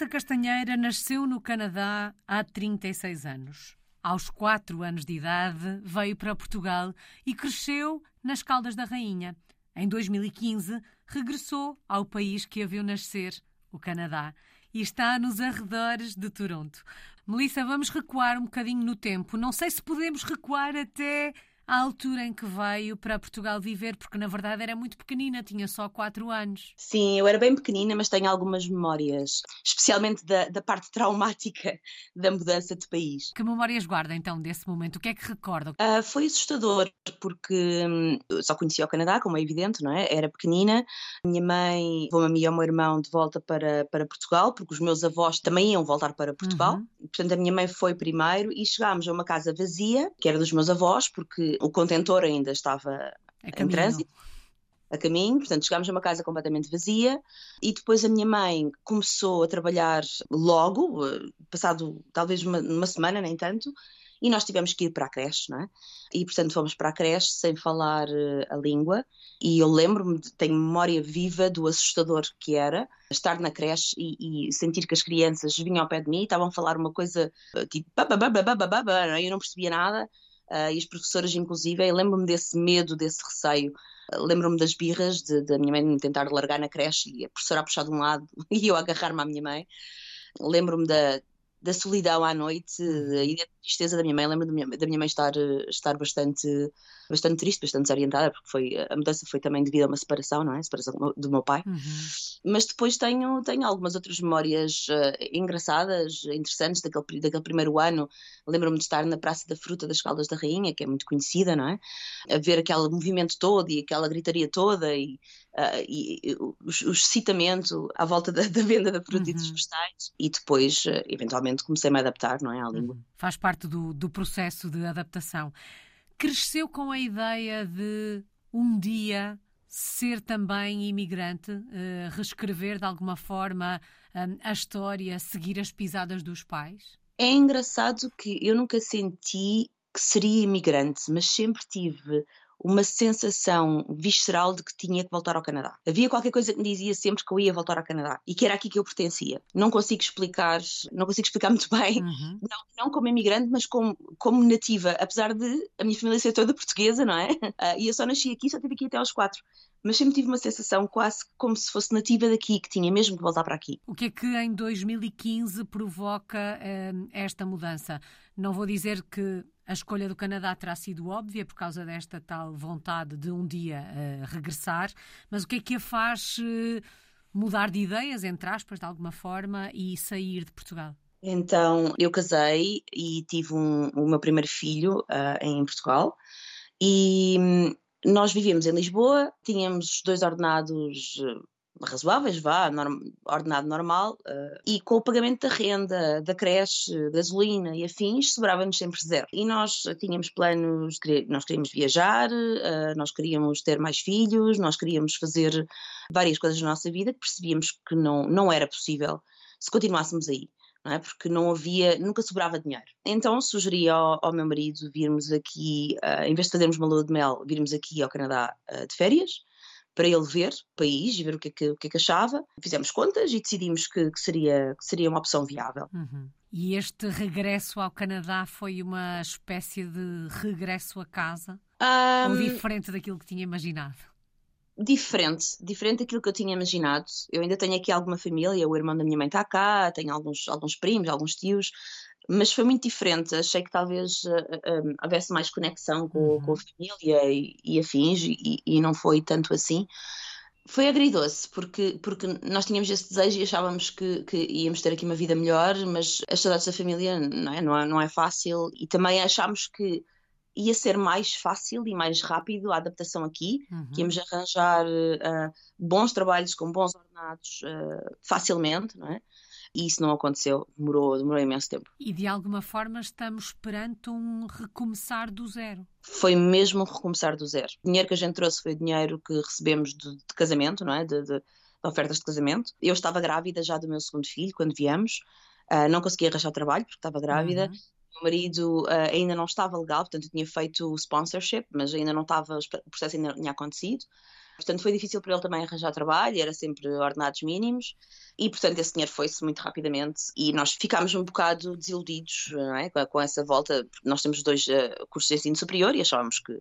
Melissa Castanheira nasceu no Canadá há 36 anos. Aos 4 anos de idade, veio para Portugal e cresceu nas Caldas da Rainha. Em 2015, regressou ao país que a viu nascer, o Canadá, e está nos arredores de Toronto. Melissa, vamos recuar um bocadinho no tempo. Não sei se podemos recuar até à altura em que veio para Portugal viver, porque na verdade era muito pequenina, tinha só 4 anos. Sim, eu era bem pequenina, mas tenho algumas memórias, especialmente da, da parte traumática da mudança de país. Que memórias guarda então desse momento? O que é que recorda? Uh, foi assustador, porque hum, só conhecia o Canadá, como é evidente, não é? Era pequenina. Minha mãe levou-me a mim e ao meu irmão de volta para, para Portugal, porque os meus avós também iam voltar para Portugal. Uhum. Portanto, a minha mãe foi primeiro e chegámos a uma casa vazia, que era dos meus avós, porque o contentor ainda estava em trânsito, a caminho, portanto chegámos a uma casa completamente vazia e depois a minha mãe começou a trabalhar logo, eh, passado talvez uma, uma semana, nem tanto, e nós tivemos que ir para a creche, não é? E portanto fomos para a creche sem falar eh, a língua. E eu lembro-me, tenho memória viva do assustador que era estar na creche e, e, sentir que as crianças vinham ao pé de mim e estavam a falar uma coisa eh, tipo e eu não percebia nada uh, e as professoras, inclusive, lembro-me desse medo, desse receio. Uh, lembro-me das birras da minha mãe me tentar largar na creche e a professora a puxar de um lado e eu agarrar-me à minha mãe. Lembro-me da, da solidão à noite uhum. e da tristeza da minha mãe. Lembro da minha, da minha mãe estar, estar bastante, bastante triste, bastante desorientada, porque foi, a mudança foi também devido a uma separação, não é? A separação do meu pai. Uhum. Mas depois tenho, tenho algumas outras memórias uh, engraçadas, interessantes daquele, daquele primeiro ano. Lembro-me de estar na Praça da Fruta das Caldas da Rainha, que é muito conhecida, não é? A ver aquele movimento todo e aquela gritaria toda e, uh, e, o, o excitamento à volta da, da venda da fruta uhum. e dos uhum. vegetais. E depois, uh, eventualmente, comecei-me a adaptar, não é? À língua. Uhum. Faz parte do, do processo de adaptação. Cresceu com a ideia de um dia ser também imigrante, uh, reescrever de alguma forma um, a história, seguir as pisadas dos pais? É engraçado que eu nunca senti que seria imigrante, mas sempre tive uma sensação visceral de que tinha que voltar ao Canadá. Havia qualquer coisa que me dizia sempre que eu ia voltar ao Canadá e que era aqui que eu pertencia. Não consigo explicar, não consigo explicar muito bem, uhum. não, não, como imigrante, mas como, como nativa, apesar de a minha família ser toda portuguesa, não é? Uh, e eu só nasci aqui, só estive aqui até aos quatro mas sempre tive uma sensação quase como se fosse nativa daqui, que tinha mesmo que voltar para aqui. O que é que em 2015 provoca eh, esta mudança? Não vou dizer que a escolha do Canadá terá sido óbvia por causa desta tal vontade de um dia uh, regressar, mas o que é que a faz uh, mudar de ideias, entre aspas, de alguma forma, e sair de Portugal? Então, eu casei e tive um, o meu primeiro filho uh, em Portugal e hum, nós vivíamos em Lisboa, tínhamos dois ordenados razoáveis, vá, norm, ordenado normal, uh, e com o pagamento da renda, da creche, gasolina e afins, sobrava-nos sempre zero. E nós tínhamos planos, nós queríamos viajar, uh, nós queríamos ter mais filhos, nós queríamos fazer várias coisas na nossa vida que percebíamos que não, não era possível se continuássemos aí. Não é? Porque não havia, nunca sobrava dinheiro. Então sugeri ao, ao meu marido virmos aqui, uh, em vez de fazermos uma lua de mel, virmos aqui ao Canadá de férias, para ele ver o país e ver o que é que, que, é que achava. Fizemos contas e decidimos que, que seria, que seria uma opção viável. Uhum. E este regresso ao Canadá foi uma espécie de regresso a casa? Um... Ou diferente daquilo que tinha imaginado? Diferente, diferente daquilo que eu tinha imaginado. Eu ainda tenho aqui alguma família, o irmão da minha mãe está cá, tenho alguns, alguns primos, alguns tios, mas foi muito diferente. Achei que talvez uh, eh, um, eh, houvesse mais conexão com, uhum. com a família e, e afins, e, e, não foi tanto assim. Foi agridoce, porque, porque nós tínhamos esse desejo e achávamos que, que íamos ter aqui uma vida melhor, mas as saudades da família não é, não é, não é fácil, e também achámos que ia ser mais fácil e mais rápido a adaptação aqui, uhum. que íamos arranjar uh, bons trabalhos com bons ordenados uh, facilmente, não é? e isso não aconteceu, demorou, demorou imenso tempo. E de alguma forma estamos perante um recomeçar do zero. Foi mesmo um recomeçar do zero. O dinheiro que a gente trouxe foi o dinheiro que recebemos de, de casamento, não é? De, de, de, ofertas de casamento. Eu estava grávida já do meu segundo filho quando viemos, uh, não conseguia arranjar trabalho porque estava grávida. Uhum. O marido uh, ainda não estava legal, portanto eu tinha feito o sponsorship, mas ainda não estava, o processo ainda não tinha acontecido. Portanto, foi difícil para ele também arranjar trabalho, era sempre ordenados mínimos. E, portanto, esse dinheiro foi-se muito rapidamente e nós ficámos um bocado desiludidos é? com, com, essa volta. Nós temos dois uh, cursos de ensino superior e achávamos que,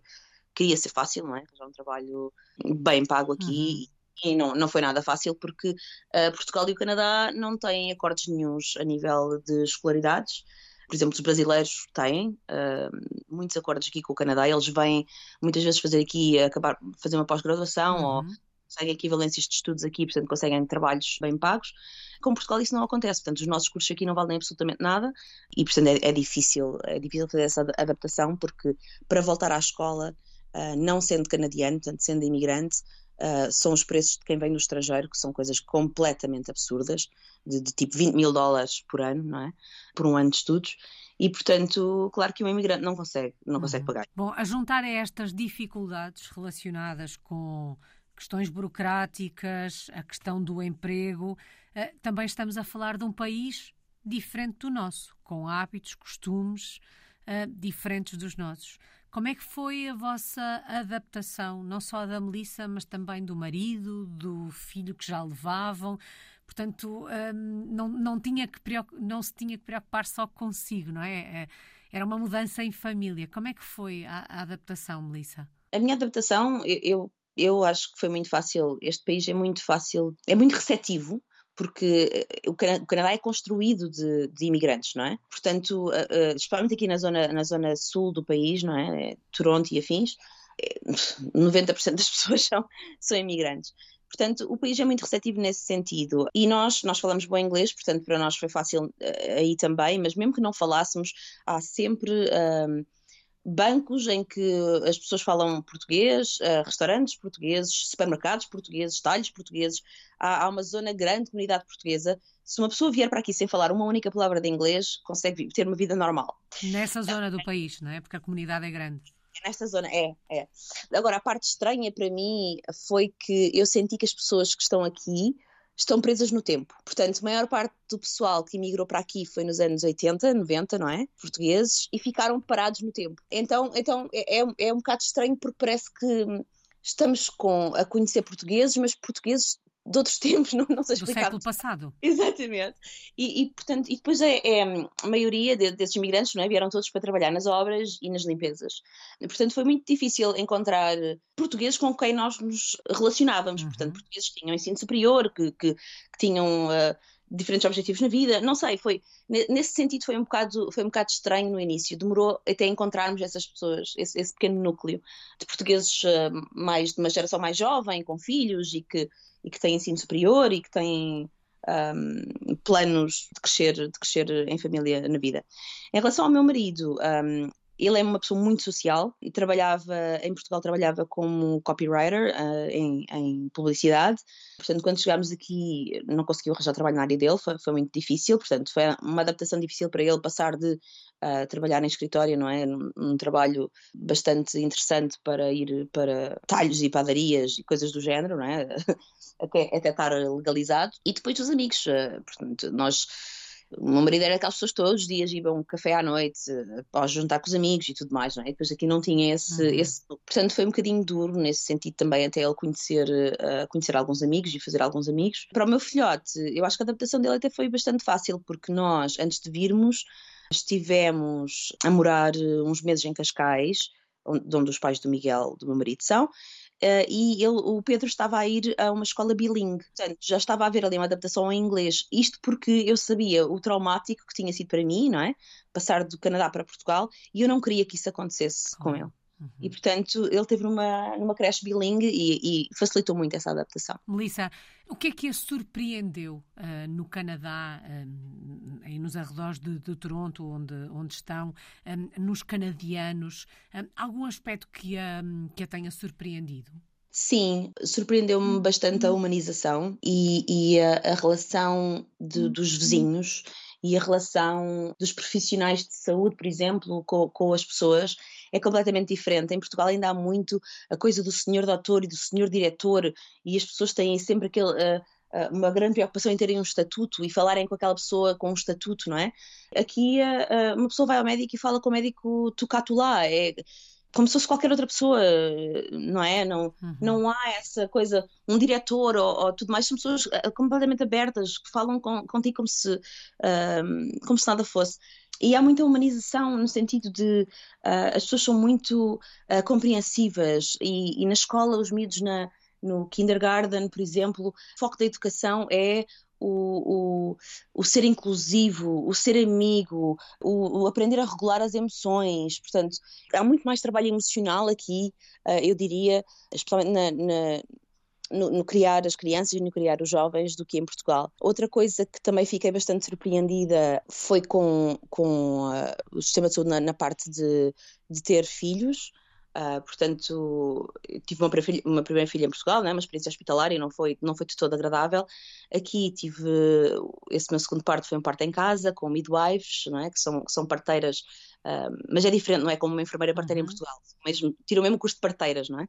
que ia ser fácil, não é? Arranjar um trabalho bem pago aqui. Uhum. E não, não foi nada fácil porque uh, Portugal e o Canadá não têm acordos nenhums a nível de escolaridades. Por exemplo, os brasileiros têm uh, muitos acordos aqui com o Canadá. Eles vêm muitas vezes fazer aqui, acabar fazer uma pós-graduação uhum. ou conseguem equivalências de estudos aqui, portanto conseguem trabalhos bem pagos. Com Portugal isso não acontece, portanto os nossos cursos aqui não valem absolutamente nada e portanto é, é difícil, é difícil fazer essa adaptação porque para voltar à escola, uh, não sendo canadiano, portanto sendo imigrante, uh, são os preços de quem vem do estrangeiro, que são coisas completamente absurdas, de, de tipo 20 mil dólares por ano, não é? Por um ano de estudos. E, portanto, claro que um imigrante não consegue, não consegue uhum. pagar. Bom, a juntar a estas dificuldades relacionadas com questões burocráticas, a questão do emprego. Eh, também estamos a falar de um país diferente do nosso, com hábitos, costumes uh, diferentes dos nossos. Como é que foi a vossa adaptação, não só da Melissa, mas também do marido, do filho que já levavam? Portanto, um, eh, não, não, tinha que não se tinha que preocupar só consigo, não é? Era uma mudança em família. Como é que foi a, a adaptação, Melissa? A minha adaptação, eu, eu eu acho que foi muito fácil. Este país é muito fácil, é muito receptivo, porque eh, o Canadá é construído de, de imigrantes, não é? Portanto, uh, uh, especialmente aqui na zona, na zona sul do país, não é? Toronto e afins, 90% das pessoas são, são imigrantes. Portanto, o país é muito receptivo nesse sentido. E nós, nós falamos bom inglês, portanto, para nós foi fácil uh, aí também, mas mesmo que não falássemos, há sempre. Uh, bancos em que as pessoas falam português, uh, restaurantes portugueses, supermercados portugueses, talhos portugueses. Há, há, uma zona grande de comunidade portuguesa. Se uma pessoa vier para aqui sem falar uma única palavra de inglês, consegue ter uma vida normal. Nessa zona do país, não é? Porque a comunidade é grande. Nesta zona, é, é. Agora, a parte estranha para mim foi que eu senti que as pessoas que estão aqui estão presas no tempo. Portanto, a maior parte do pessoal que emigrou para aqui foi nos anos 80, 90, não é? Portugueses, e ficaram parados no tempo. Então, então é, é, é um bocado estranho porque parece que estamos com, a conhecer portugueses, mas portugueses de outros tempos, não, não sei explicar. Do século passado. Exatamente. E, e portanto, e depois é, é, a maioria de, desses imigrantes não é, vieram todos para trabalhar nas obras e nas limpezas. Portanto, foi muito difícil encontrar portugueses com quem nós nos relacionávamos. Uhum. Portanto, portugueses que tinham ensino superior, que, que, que tinham uh, diferentes objetivos na vida. Não sei, foi nesse sentido foi um bocado foi um bocado estranho no início. Demorou até encontrarmos essas pessoas, esse, esse pequeno núcleo de portugueses uh, mais de uma geração mais jovem, com filhos e que e que têm ensino superior e que têm um, planos de crescer, de crescer em família na vida. Em relação ao meu marido, um, ele é uma pessoa muito social e trabalhava, em Portugal trabalhava como copywriter uh, em, em, publicidade. Portanto, quando chegámos aqui não conseguiu arranjar trabalho na área dele, foi, foi muito difícil. Portanto, foi uma adaptação difícil para ele passar de uh, trabalhar em escritório, não é? Num, trabalho bastante interessante para ir para talhos e padarias e coisas do género, não é? até, até estar legalizado. E depois os amigos, uh, portanto, nós o meu marido era aquelas pessoas todos os dias iam um café à noite, após juntar com os amigos e tudo mais, não é? Depois aqui não tinha esse, uhum. esse, Portanto, foi um bocadinho duro nesse sentido também, até ele conhecer, uh, conhecer alguns amigos e fazer alguns amigos. Para o meu filhote, eu acho que a adaptação dele até foi bastante fácil, porque nós, antes de virmos, estivemos a morar eh, uns meses em Cascais, de onde os pais do Miguel, do meu marido, são, Uh, e ele, o Pedro estava a ir a uma escola bilingue, portanto já estava a haver ali uma adaptação ao inglês. Isto porque eu sabia o traumático que tinha sido para mim, não é? Passar do Canadá para Portugal e eu não queria que isso acontecesse com ele. Uhum. E, portanto, ele teve numa, numa creche bilingue e, e, facilitou muito essa adaptação. Melissa, o que é que a surpreendeu uh, no Canadá, um, e nos arredores de, de, Toronto, onde, onde estão, um, nos canadianos? Um, algum aspecto que a, que a tenha surpreendido? Sim, surpreendeu-me bastante a humanização e, e a, a, relação de, dos vizinhos e a relação dos profissionais de saúde, por exemplo, com, com as pessoas é completamente diferente. Em Portugal ainda há muito a coisa do senhor doutor e do senhor diretor, e as pessoas têm sempre aquele. Uh, uma grande preocupação em terem um estatuto e falarem com aquela pessoa com um estatuto, não é? Aqui uh, uma pessoa vai ao médico e fala com o médico tu cá, tu lá. É, como se fosse qualquer outra pessoa, não é? Não, uhum. não há essa coisa, um diretor ou, ou, tudo mais, são pessoas eh, completamente abertas que falam com, contigo como se, uh, como se nada fosse. E há muita humanização no sentido de uh, as pessoas são muito uh, compreensivas e, e, na escola os miúdos na, no kindergarten, por exemplo, o foco da educação é o, o, o, ser inclusivo, o ser amigo, o, o, aprender a regular as emoções. Portanto, há muito mais trabalho emocional aqui, uh, eu diria, especialmente na, na no, no, criar as crianças e no criar os jovens do que em Portugal. Outra coisa que também fiquei bastante surpreendida foi com, com uh, o sistema de saúde na, na parte de, de ter filhos. Uh, portanto, tive uma, uma, primeira filha em Portugal, né, uma experiência hospitalar e não foi, não foi de todo agradável. Aqui tive, esse meu segundo parto foi um parto em casa, com midwives, é, que, são, que são parteiras, mas é diferente, não é como uma enfermeira parteira uhum. em Portugal, mesmo, tira o mesmo custo de parteiras, não é?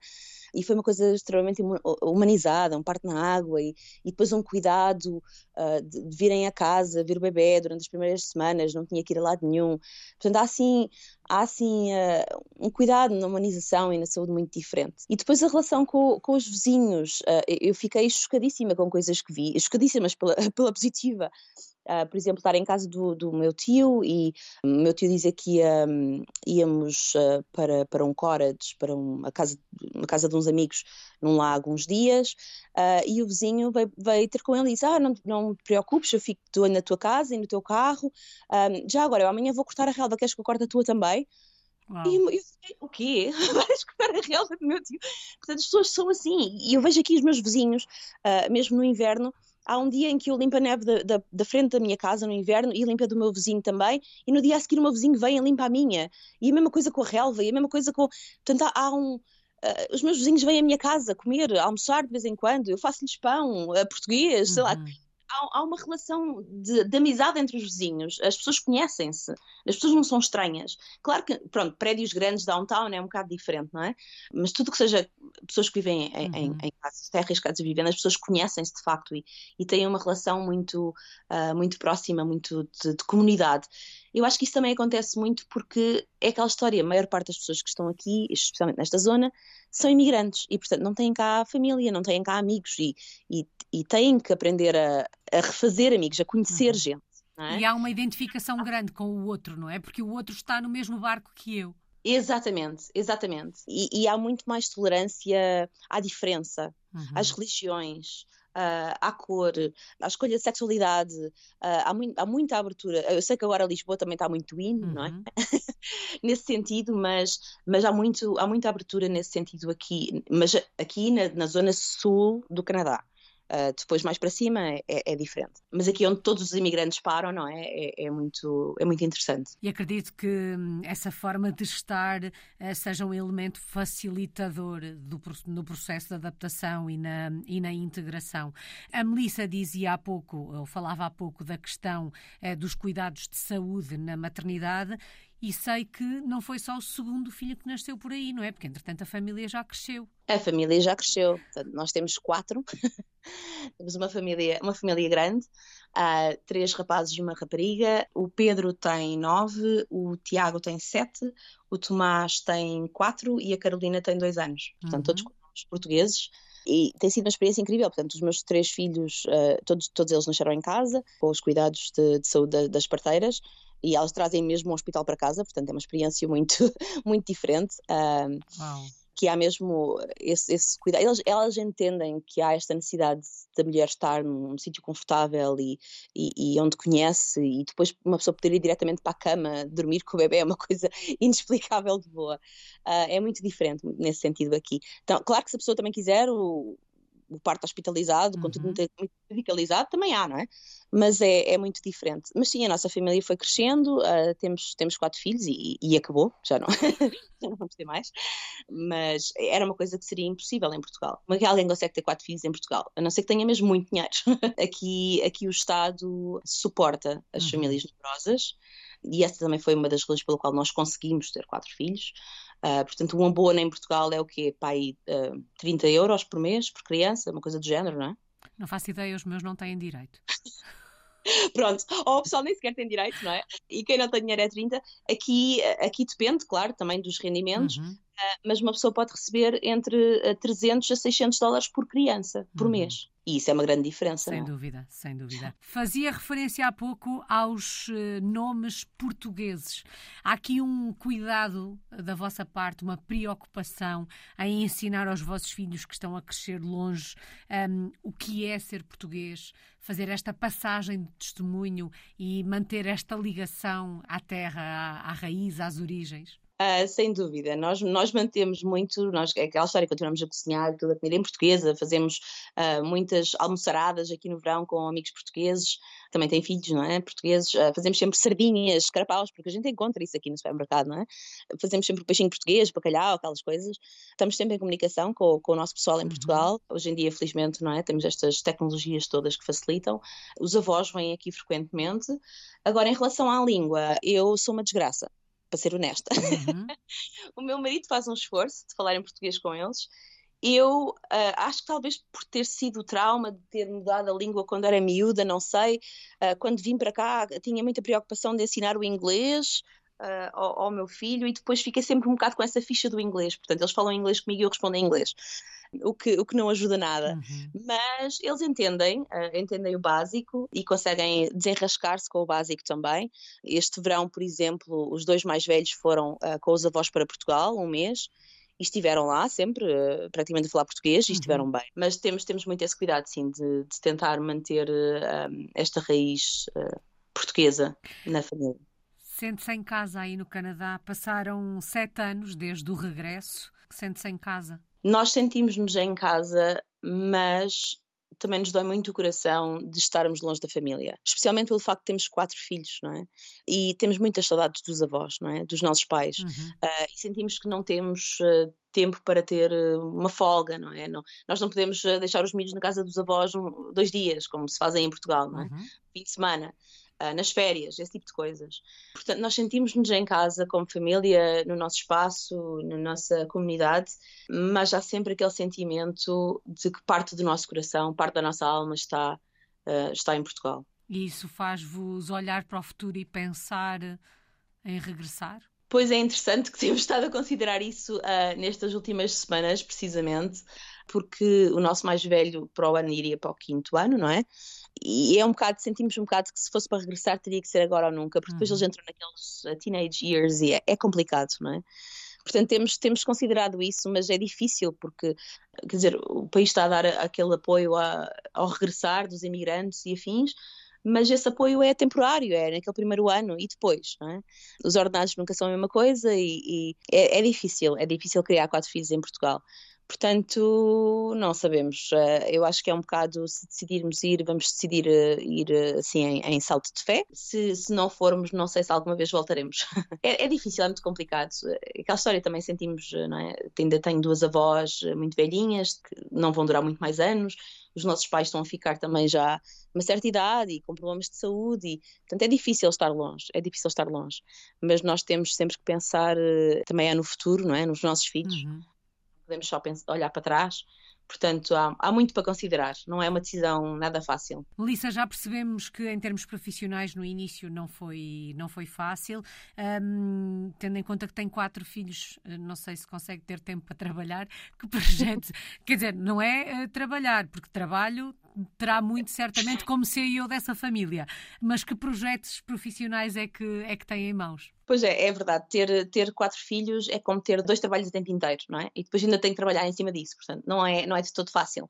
e foi uma coisa extremamente humanizada, um parto na água e, e depois um cuidado uh, de, de, virem a casa, ver o bebê durante as primeiras semanas, não tinha que ir a lado nenhum. Portanto, há assim, há assim uh, um cuidado na humanização e na saúde muito diferente. E depois a relação com, com os vizinhos, uh, eu fiquei chocadíssima com coisas que vi, chocadíssimas pela, pela positiva. Uh, por exemplo, estar em casa do, do meu tio e o meu tio dizia que ia, um, íamos uh, para, para um Corades, para uma casa, uma casa de uns amigos num lago uns dias, uh, e o vizinho veio, veio, ter com ele e disse: Ah, não, não te preocupes, eu fico na tua casa e no teu carro. já agora, eu amanhã vou cortar a relva, queres que eu corte a tua também? Uau. E eu, eu o quê? Vais cortar a relva do meu tio? Portanto, as pessoas são assim. E eu vejo aqui os meus vizinhos, mesmo no inverno, há um dia em que eu limpo a neve da, da, da, frente da minha casa no inverno e limpo a do meu vizinho também, e no dia a seguir o meu vizinho vem e limpa a minha. E a mesma coisa com a relva, e a mesma coisa com. Portanto, há, um. Uh, os meus vizinhos vêm à minha casa comer, almoçar de vez em quando, eu faço-lhes pão uh, português, uhum. sei lá. Há, há uma relação de, de, amizade entre os vizinhos, as pessoas conhecem-se, as pessoas não são estranhas. Claro que, pronto, prédios grandes, downtown é um bocado diferente, não é? Mas tudo que seja pessoas que vivem em, uhum. em, em casas terras, casas de vivenda, as pessoas conhecem-se de facto e, e têm uma relação muito, uh, muito próxima, muito de, de comunidade. Eu acho que isso também acontece muito porque é aquela história, a maior parte das pessoas que estão aqui, especialmente nesta zona, são imigrantes e, portanto, não têm cá família, não têm cá amigos e, e, e têm que aprender a, a, refazer amigos, a conhecer uhum. gente. É? E há uma identificação grande com o outro, não é? Porque o outro está no mesmo barco que eu. Exatamente, exatamente. E, e há muito mais tolerância à diferença, uhum. às religiões, uh, à cor, à escolha de sexualidade, uh, há, muito, há, muita abertura. Eu sei que agora Lisboa também está muito in, uhum. não é? Uhum. nesse sentido, mas, mas há, muito, há muita abertura nesse sentido aqui, mas aqui na, na zona sul do Canadá. Uh, depois mais para cima é, é, diferente. Mas aqui onde todos os imigrantes param, não é? É, é muito, é muito interessante. E acredito que hum, essa forma de estar uh, seja um elemento facilitador do, no processo de adaptação e na, e na integração. A Melissa dizia há pouco, ou falava há pouco, da questão uh, dos cuidados de saúde na maternidade e sei que não foi só o segundo filho que nasceu por aí, não é? Porque entretanto a família já cresceu. A família já cresceu. Portanto, nós temos quatro. temos uma família, uma família grande. Uh, três rapazes e uma rapariga. O Pedro tem nove, o Tiago tem sete, o Tomás tem quatro e a Carolina tem dois anos. Portanto, uhum. todos portugueses. E tem sido uma experiência incrível. Portanto, os meus três filhos, uh, todos, todos eles nasceram em casa, com os cuidados de, de saúde das parteiras e elas trazem mesmo um hospital para casa, portanto é uma experiência muito, muito diferente. Um, que há mesmo esse, esse cuidado. Elas, elas, entendem que há esta necessidade da mulher estar num, num sítio confortável e, e, e, onde conhece, e depois uma pessoa poder ir diretamente para a cama, dormir com o bebê é uma coisa inexplicável de boa. Uh, é muito diferente nesse sentido aqui. Então, claro que se a pessoa também quiser, o, o parto hospitalizado, uhum. com tudo muito, muito medicalizado, também há, não é? Mas é, é muito diferente. Mas sim, a nossa família foi crescendo, uh, temos, temos quatro filhos e, e acabou, já não, já não vamos ter mais. Mas era uma coisa que seria impossível em Portugal. Como é que alguém consegue ter quatro filhos em Portugal? A não ser que tenha mesmo muito dinheiro. aqui, aqui o Estado suporta as uhum. famílias numerosas e essa também foi uma das razões pela qual nós conseguimos ter quatro filhos. Uh, portanto, um abono em Portugal é o quê? Pai, uh, 30 euros por mês, por criança, uma coisa do género, não é? Não faço ideia, os meus não têm direito. Pronto, ou o pessoal nem sequer tem direito, não é? E quem não tem dinheiro é 30. Aqui, aqui depende, claro, também dos rendimentos. Uhum. Mas uma pessoa pode receber entre 300 a 600 dólares por criança, por uhum. mês. E isso é uma grande diferença. Sem não? É? dúvida, sem dúvida. Fazia referência há pouco aos uh, nomes portugueses. Há aqui um cuidado da vossa parte, uma preocupação em ensinar aos vossos filhos que estão a crescer longe um, o que é ser português, fazer esta passagem de testemunho e manter esta ligação à terra, à, à raiz, às origens? Uh, sem dúvida, nós, nós mantemos muito, nós, é aquela história, continuamos a cozinhar toda a comida em portuguesa, fazemos uh, muitas almoçaradas aqui no verão com amigos portugueses, também têm filhos, não é? Portugueses, uh, fazemos sempre sardinhas, carapaus, porque a gente encontra isso aqui no supermercado, não é? Fazemos sempre peixinho português, bacalhau, aquelas coisas. Estamos sempre em comunicação com, com o nosso pessoal em uhum. Portugal. Hoje em dia, felizmente, não é? Temos estas tecnologias todas que facilitam. Os avós vêm aqui frequentemente. Agora, em relação à língua, eu sou uma desgraça para ser honesta. Uhum. o meu marido faz um esforço de falar em português com eles. Eu uh, acho que talvez por ter sido o trauma de ter mudado a língua quando era miúda, não sei, uh, quando vim para cá tinha muita preocupação de ensinar o inglês, Uh, ao, ao, meu filho e depois fiquei sempre um bocado com essa ficha do inglês. Portanto, eles falam inglês comigo e eu respondo em inglês o que, o que não ajuda nada. Uhum. Mas eles entendem, uh, entendem o básico e conseguem desenrascar-se com o básico também. Este verão, por exemplo, os dois mais velhos foram uh, com os avós para Portugal, um mês, e estiveram lá sempre, uh, praticamente a falar português, e uhum. estiveram bem. Mas temos, temos muito esse cuidado, sim, de, de tentar manter um, esta raiz portuguesa na família. Sente-se em casa aí no Canadá. Passaram sete anos desde o regresso. Sente-se em casa? Nós sentimos-nos em casa, mas também nos dói muito o coração de estarmos longe da família, especialmente pelo facto de termos quatro filhos, não é? E temos muitas saudades dos avós, não é? Dos nossos pais. Uhum. Uh, e sentimos que não temos uh, tempo para ter uh, uma folga, não é? Não, nós não podemos deixar os milhos na casa dos avós um, dois dias, como se fazem em Portugal, não é? Uhum. Fim de semana. Ah, nas férias, esse tipo de coisas. Portanto, nós sentimos-nos em casa, como família, no nosso espaço, na nossa comunidade, mas há sempre aquele sentimento de que parte do nosso coração, parte da nossa alma está, uh, está em Portugal. E isso faz-vos olhar para o futuro e pensar em regressar? Pois é interessante que temos estado a considerar isso uh, nestas últimas semanas, precisamente, porque o nosso mais velho para o ano iria para o quinto ano, não é? E é um bocado, sentimos um bocado que se fosse para regressar teria que ser agora ou nunca, porque depois uhum. eles entram naqueles uh, teenage years e é, é, complicado, não é? Portanto, temos, temos considerado isso, mas é difícil porque, quer dizer, o país está a dar aquele apoio a, ao regressar dos imigrantes e afins, mas esse apoio é temporário, é naquele primeiro ano e depois, é? Os ordenados nunca são a mesma coisa e, e é, é, difícil, é difícil criar quatro filhos em Portugal. Portanto, não sabemos. Eh, eu acho que é um bocado, se decidirmos ir, vamos decidir eh, ir eh, assim em, em salto de fé. Se, se, não formos, não sei se alguma vez voltaremos. é, é, difícil, é muito complicado. Aquela história também sentimos, não é? Ainda tenho duas avós muito velhinhas, que não vão durar muito mais anos. Os nossos pais estão a ficar também já uma certa idade e com problemas de saúde. E, portanto, é difícil estar longe, é difícil estar longe. Mas nós temos sempre que pensar também é no futuro, não é? Nos nossos filhos. Uhum podemos só pensar, olhar para trás. Portanto, há, há, muito para considerar, não é uma decisão nada fácil. Melissa, já percebemos que em termos profissionais no início não foi, não foi fácil. Um, tendo em conta que tem quatro filhos, eh, não sei se consegue ter tempo para trabalhar. Que projeto? Quer dizer, não é uh, trabalhar, porque trabalho terá muito certamente como CEO dessa família. Mas que projetos profissionais é que, é que tem em mãos? Pois é, é verdade. Ter, ter quatro filhos é como ter dois trabalhos o tempo inteiro, não é? E depois ainda tem que trabalhar em cima disso, portanto, não é, não é de todo fácil.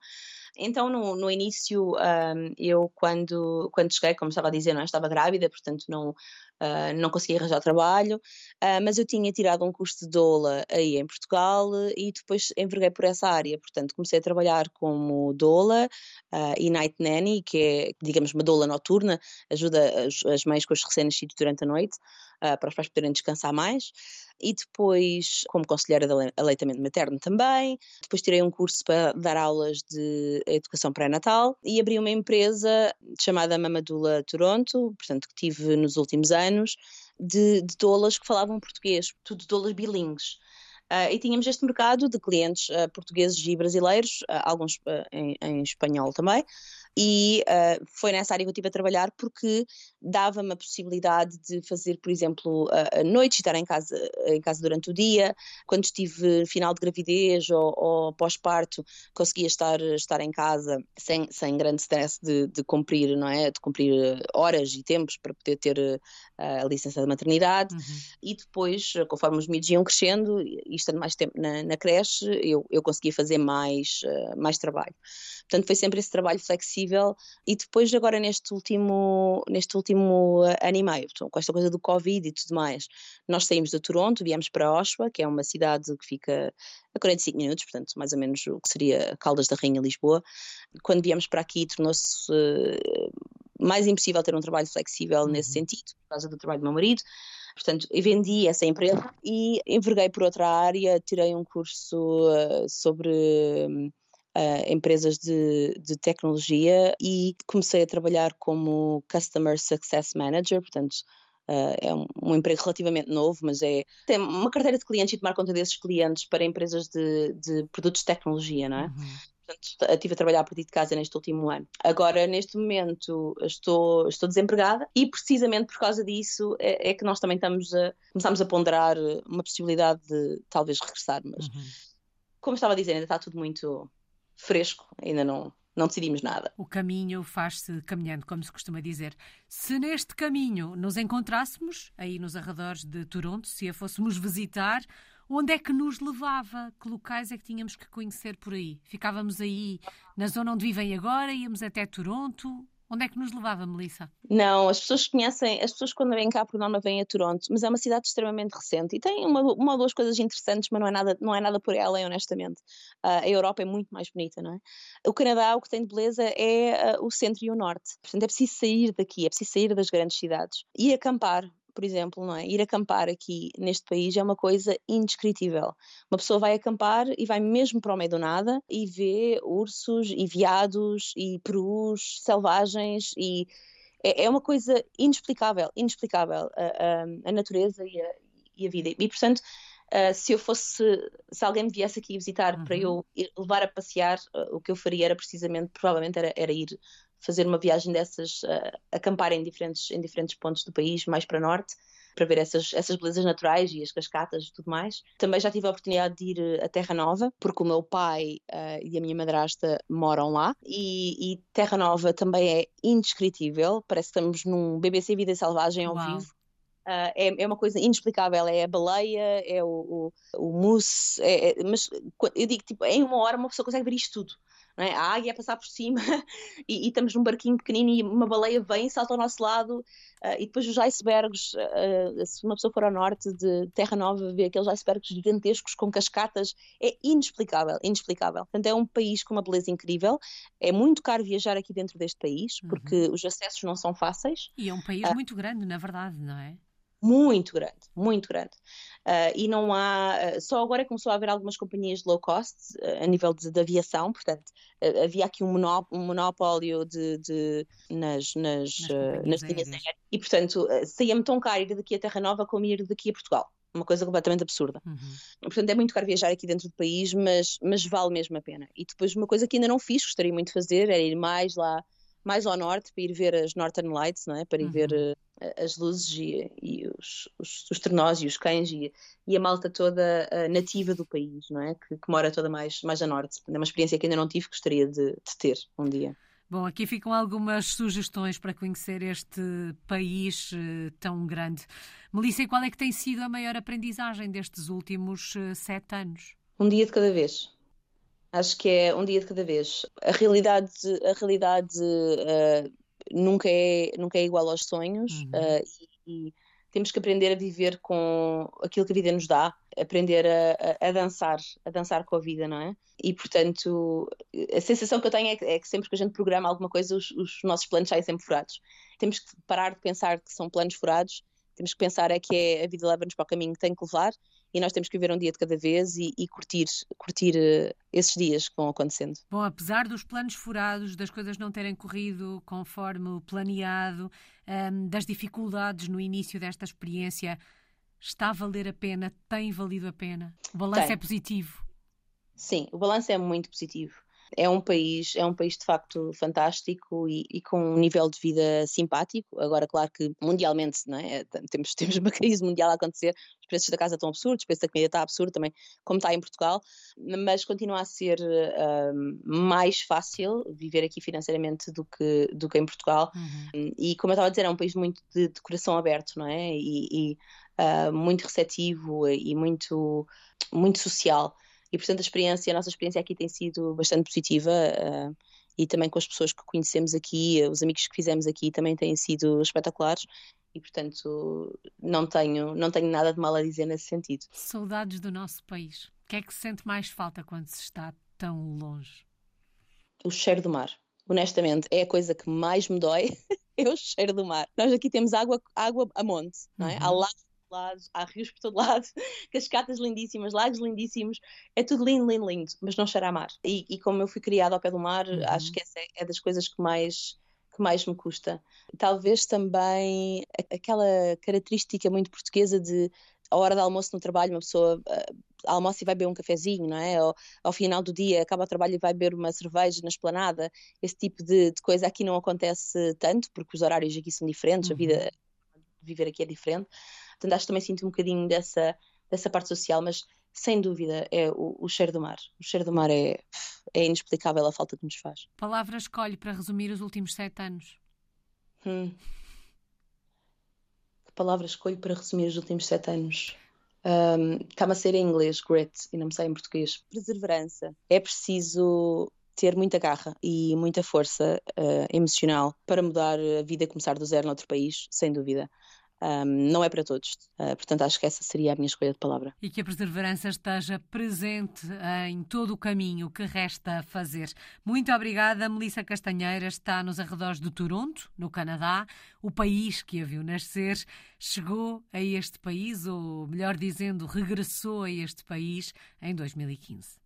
Então, no, no início, um, eu quando, quando cheguei, como estava a dizer, não é? estava grávida, portanto não, uh, não conseguia arranjar trabalho, uh, mas eu tinha tirado um curso de doula aí em Portugal e depois enverguei por essa área. Portanto, comecei a trabalhar como doula uh, e night nanny, que é, digamos, uma doula noturna, ajuda as, as mães com os recém-nascidos durante a noite, para os pais poderem descansar mais e depois como conselheira de aleitamento materno também. Depois tirei um curso para dar aulas de educação pré-natal e abri uma empresa chamada Mamadula Toronto, portanto que tive nos últimos anos, de, de doulas que falavam português, tudo doulas bilíngues. Uh, e tínhamos este mercado de clientes uh, portugueses e brasileiros, uh, alguns em, em, espanhol também, E uh, foi nessa área que eu estive a trabalhar porque dava-me a possibilidade de fazer, por exemplo, a, a noite, estar em casa, em casa durante o dia. Quando estive final de gravidez ou, ou pós-parto, conseguia estar, estar em casa sem, sem grande stress de, de cumprir, não é? De cumprir eh, horas e tempos para poder ter uh, a licença de maternidade. Uhum. E depois, conforme os miúdos iam crescendo e estando mais tempo na, na creche, eu, eu conseguia fazer mais, mais trabalho. Portanto, foi sempre esse trabalho flexível e depois agora neste último, neste último ano e meio, com esta coisa do Covid e tudo mais, nós saímos de Toronto, viemos para Oshawa, que é uma cidade que fica a 45 minutos, portanto, mais ou menos o que seria Caldas da Rainha, Lisboa. Quando viemos para aqui, tornou-se uh, mais impossível ter um trabalho flexível nesse uhum. sentido, por causa do trabalho do meu marido. Portanto, vendi essa empresa e enverguei por outra área, tirei um curso uh, sobre uh, empresas de, de, tecnologia e comecei a trabalhar como Customer Success Manager, portanto, uh, é um, um, emprego relativamente novo, mas é tem uma carteira de clientes e tomar conta desses clientes para empresas de, de produtos de tecnologia, não é? Uhum. Portanto, estive a trabalhar a partir de casa neste último ano. Agora, neste momento, estou, estou desempregada e precisamente por causa disso é, é que nós também estamos a, começamos a ponderar uma possibilidade de talvez regressar, mas uhum. como estava a dizer, ainda está tudo muito fresco, ainda não, não decidimos nada. O caminho faz-se caminhando, como se costuma dizer. Se neste caminho nos encontrássemos, aí nos arredores de Toronto, se a fôssemos visitar, onde é que nos levava? Que locais é que tínhamos que conhecer por aí? Ficávamos aí na zona onde vivem agora, íamos até Toronto? Onde é que nos levava, Melissa? Não, as pessoas conhecem, as pessoas quando vêm cá por norma vêm a Toronto, mas é uma cidade extremamente recente e tem uma, uma ou duas coisas interessantes, mas não é nada, não é nada por ela, honestamente. Uh, a Europa é muito mais bonita, não é? O Canadá, o que tem de beleza é uh, o centro e o norte. Portanto, é preciso sair daqui, é preciso sair das grandes cidades e acampar por exemplo, não é? Ir acampar aqui neste país é uma coisa indescritível. Uma pessoa vai acampar e vai mesmo para o meio do nada e vê ursos e veados e perus selvagens e é, é uma coisa inexplicável, inexplicável a, a, a natureza e a, e a, vida. E portanto, Uh, se eu fosse, se alguém me viesse aqui visitar uhum. para eu levar a passear, uh, o que eu faria era precisamente, provavelmente era, era ir fazer uma viagem dessas, uh, acampar em diferentes, em diferentes pontos do país, mais para norte, para ver essas, essas belezas naturais e as cascatas e tudo mais. Também já tive a oportunidade de ir a Terra Nova, porque o meu pai uh, e a minha madrasta moram lá, e, e, Terra Nova também é indescritível, parece que estamos num BBC Vida Selvagem ao Uau. vivo. Uh, é, é, uma coisa inexplicável, é a baleia, é o, o, o mousse, é, é, mas eu digo, tipo, em uma hora uma pessoa consegue ver isto tudo é? a águia a passar por cima e, e, estamos num barquinho pequenino e uma baleia vem e salta ao nosso lado uh, e depois os icebergs, uh, se uma pessoa for ao norte de Terra Nova vê aqueles icebergs gigantescos com cascatas, é inexplicável, inexplicável. Portanto é um país com uma beleza incrível, é muito caro viajar aqui dentro deste país uhum. porque os acessos não são fáceis. E é um país uh, muito grande, na verdade, não é? Muito grande, muito grande. Uh, e não há, uh, só agora começou a haver algumas companhias de low cost uh, a nível de, de aviação, portanto, havia aqui um, monop um monopólio de, de, nas, nas, nas, linhas aéreas. E, portanto, saía-me tão caro ir daqui a Terra Nova como ir daqui a Portugal. Uma coisa completamente absurda. Uhum. Portanto, é muito caro viajar aqui dentro do país, mas, mas vale mesmo a pena. E depois, uma coisa que ainda não fiz, gostaria muito de fazer, era ir mais lá mais ao norte para ir ver as Northern Lights, não é? para ir uhum. ver uh, as luzes e, e os, os, os trenós e os cães e, e a malta toda uh, nativa do país, não é? Que, que, mora toda mais, mais a norte. É uma experiência que ainda não tive, gostaria de, de ter um dia. Bom, aqui ficam algumas sugestões para conhecer este país uh, tão grande. Melissa, qual é que tem sido a maior aprendizagem destes últimos sete anos? Um dia de cada vez Acho que é um dia de cada vez. A realidade, a realidade uh, nunca, é, nunca é igual aos sonhos uhum. uh, e, e, temos que aprender a viver com aquilo que a vida nos dá, aprender a, a, a, dançar, a dançar com a vida, não é? E portanto, a sensação que eu tenho é que, é que sempre que a gente programa alguma coisa, os, os nossos planos saem sempre furados. Temos que parar de pensar que são planos furados temos que pensar é que é, a vida leva-nos para o caminho que tem que levar e nós temos que viver um dia de cada vez e, e curtir, curtir uh, esses dias que vão acontecendo. Bom, apesar dos planos furados, das coisas não terem corrido conforme o planeado, um, ehm, das dificuldades no início desta experiência, está a valer a pena? Tem valido a pena? O balanço é positivo? Sim, o balanço é muito positivo. É um país, é um país de facto fantástico e, e, com um nível de vida simpático. Agora, claro que mundialmente, não é? temos, temos uma crise mundial a acontecer, os preços da casa estão absurdos, o preço da comida está absurdo também, como está em Portugal, mas continua a ser uh, mais fácil viver aqui financeiramente do que, do que em Portugal. Uhum. E como eu estava a dizer, é um país muito de, de coração aberto, não é? E, e uh, muito receptivo e muito, muito social. E, portanto, a experiência, a nossa experiência aqui tem sido bastante positiva uh, e também com as pessoas que conhecemos aqui, os amigos que fizemos aqui também têm sido espetaculares e, portanto, não tenho, não tenho nada de mal a dizer nesse sentido. Saudades do nosso país. O que é que se sente mais falta quando se está tão longe? O cheiro do mar. Honestamente, é a coisa que mais me dói, é o cheiro do mar. Nós aqui temos água, água a monte, não é? Uhum. Há lagos lados, há rios por todo lado, cascatas lindíssimas, lagos lindíssimos, é tudo lindo, lindo, lindo, mas não cheira a mar. E, e como eu fui criada ao pé do mar, uhum. acho que essa é, é das coisas que mais que mais me custa. Talvez também aquela característica muito portuguesa de a hora do almoço no trabalho, uma pessoa uh, almoça e vai beber um cafezinho, não é? Ou ao final do dia acaba o trabalho e vai beber uma cerveja na esplanada. Esse tipo de, de coisa aqui não acontece tanto, porque os horários aqui são diferentes, uhum. a vida viver aqui é diferente. Portanto, acho que também sinto um bocadinho dessa, dessa parte social, mas sem dúvida é o, o cheiro do mar. O cheiro do mar é, é inexplicável a falta que nos faz. Palavra escolhe para resumir os últimos sete anos. Hum. Que palavra escolho para resumir os últimos sete anos? Um, Está-me a ser em inglês, grit, e não me sei em português. Perseverança. É preciso ter muita garra e muita força uh, emocional para mudar a vida e começar do zero noutro país, sem dúvida um, não é para todos. Uh, portanto, acho que essa seria a minha escolha de palavra. E que a perseverança esteja presente em todo o caminho que resta a fazer. Muito obrigada, Melissa Castanheira. Está nos arredores de Toronto, no Canadá, o país que a viu nascer. Chegou a este país, ou melhor dizendo, regressou a este país em 2015.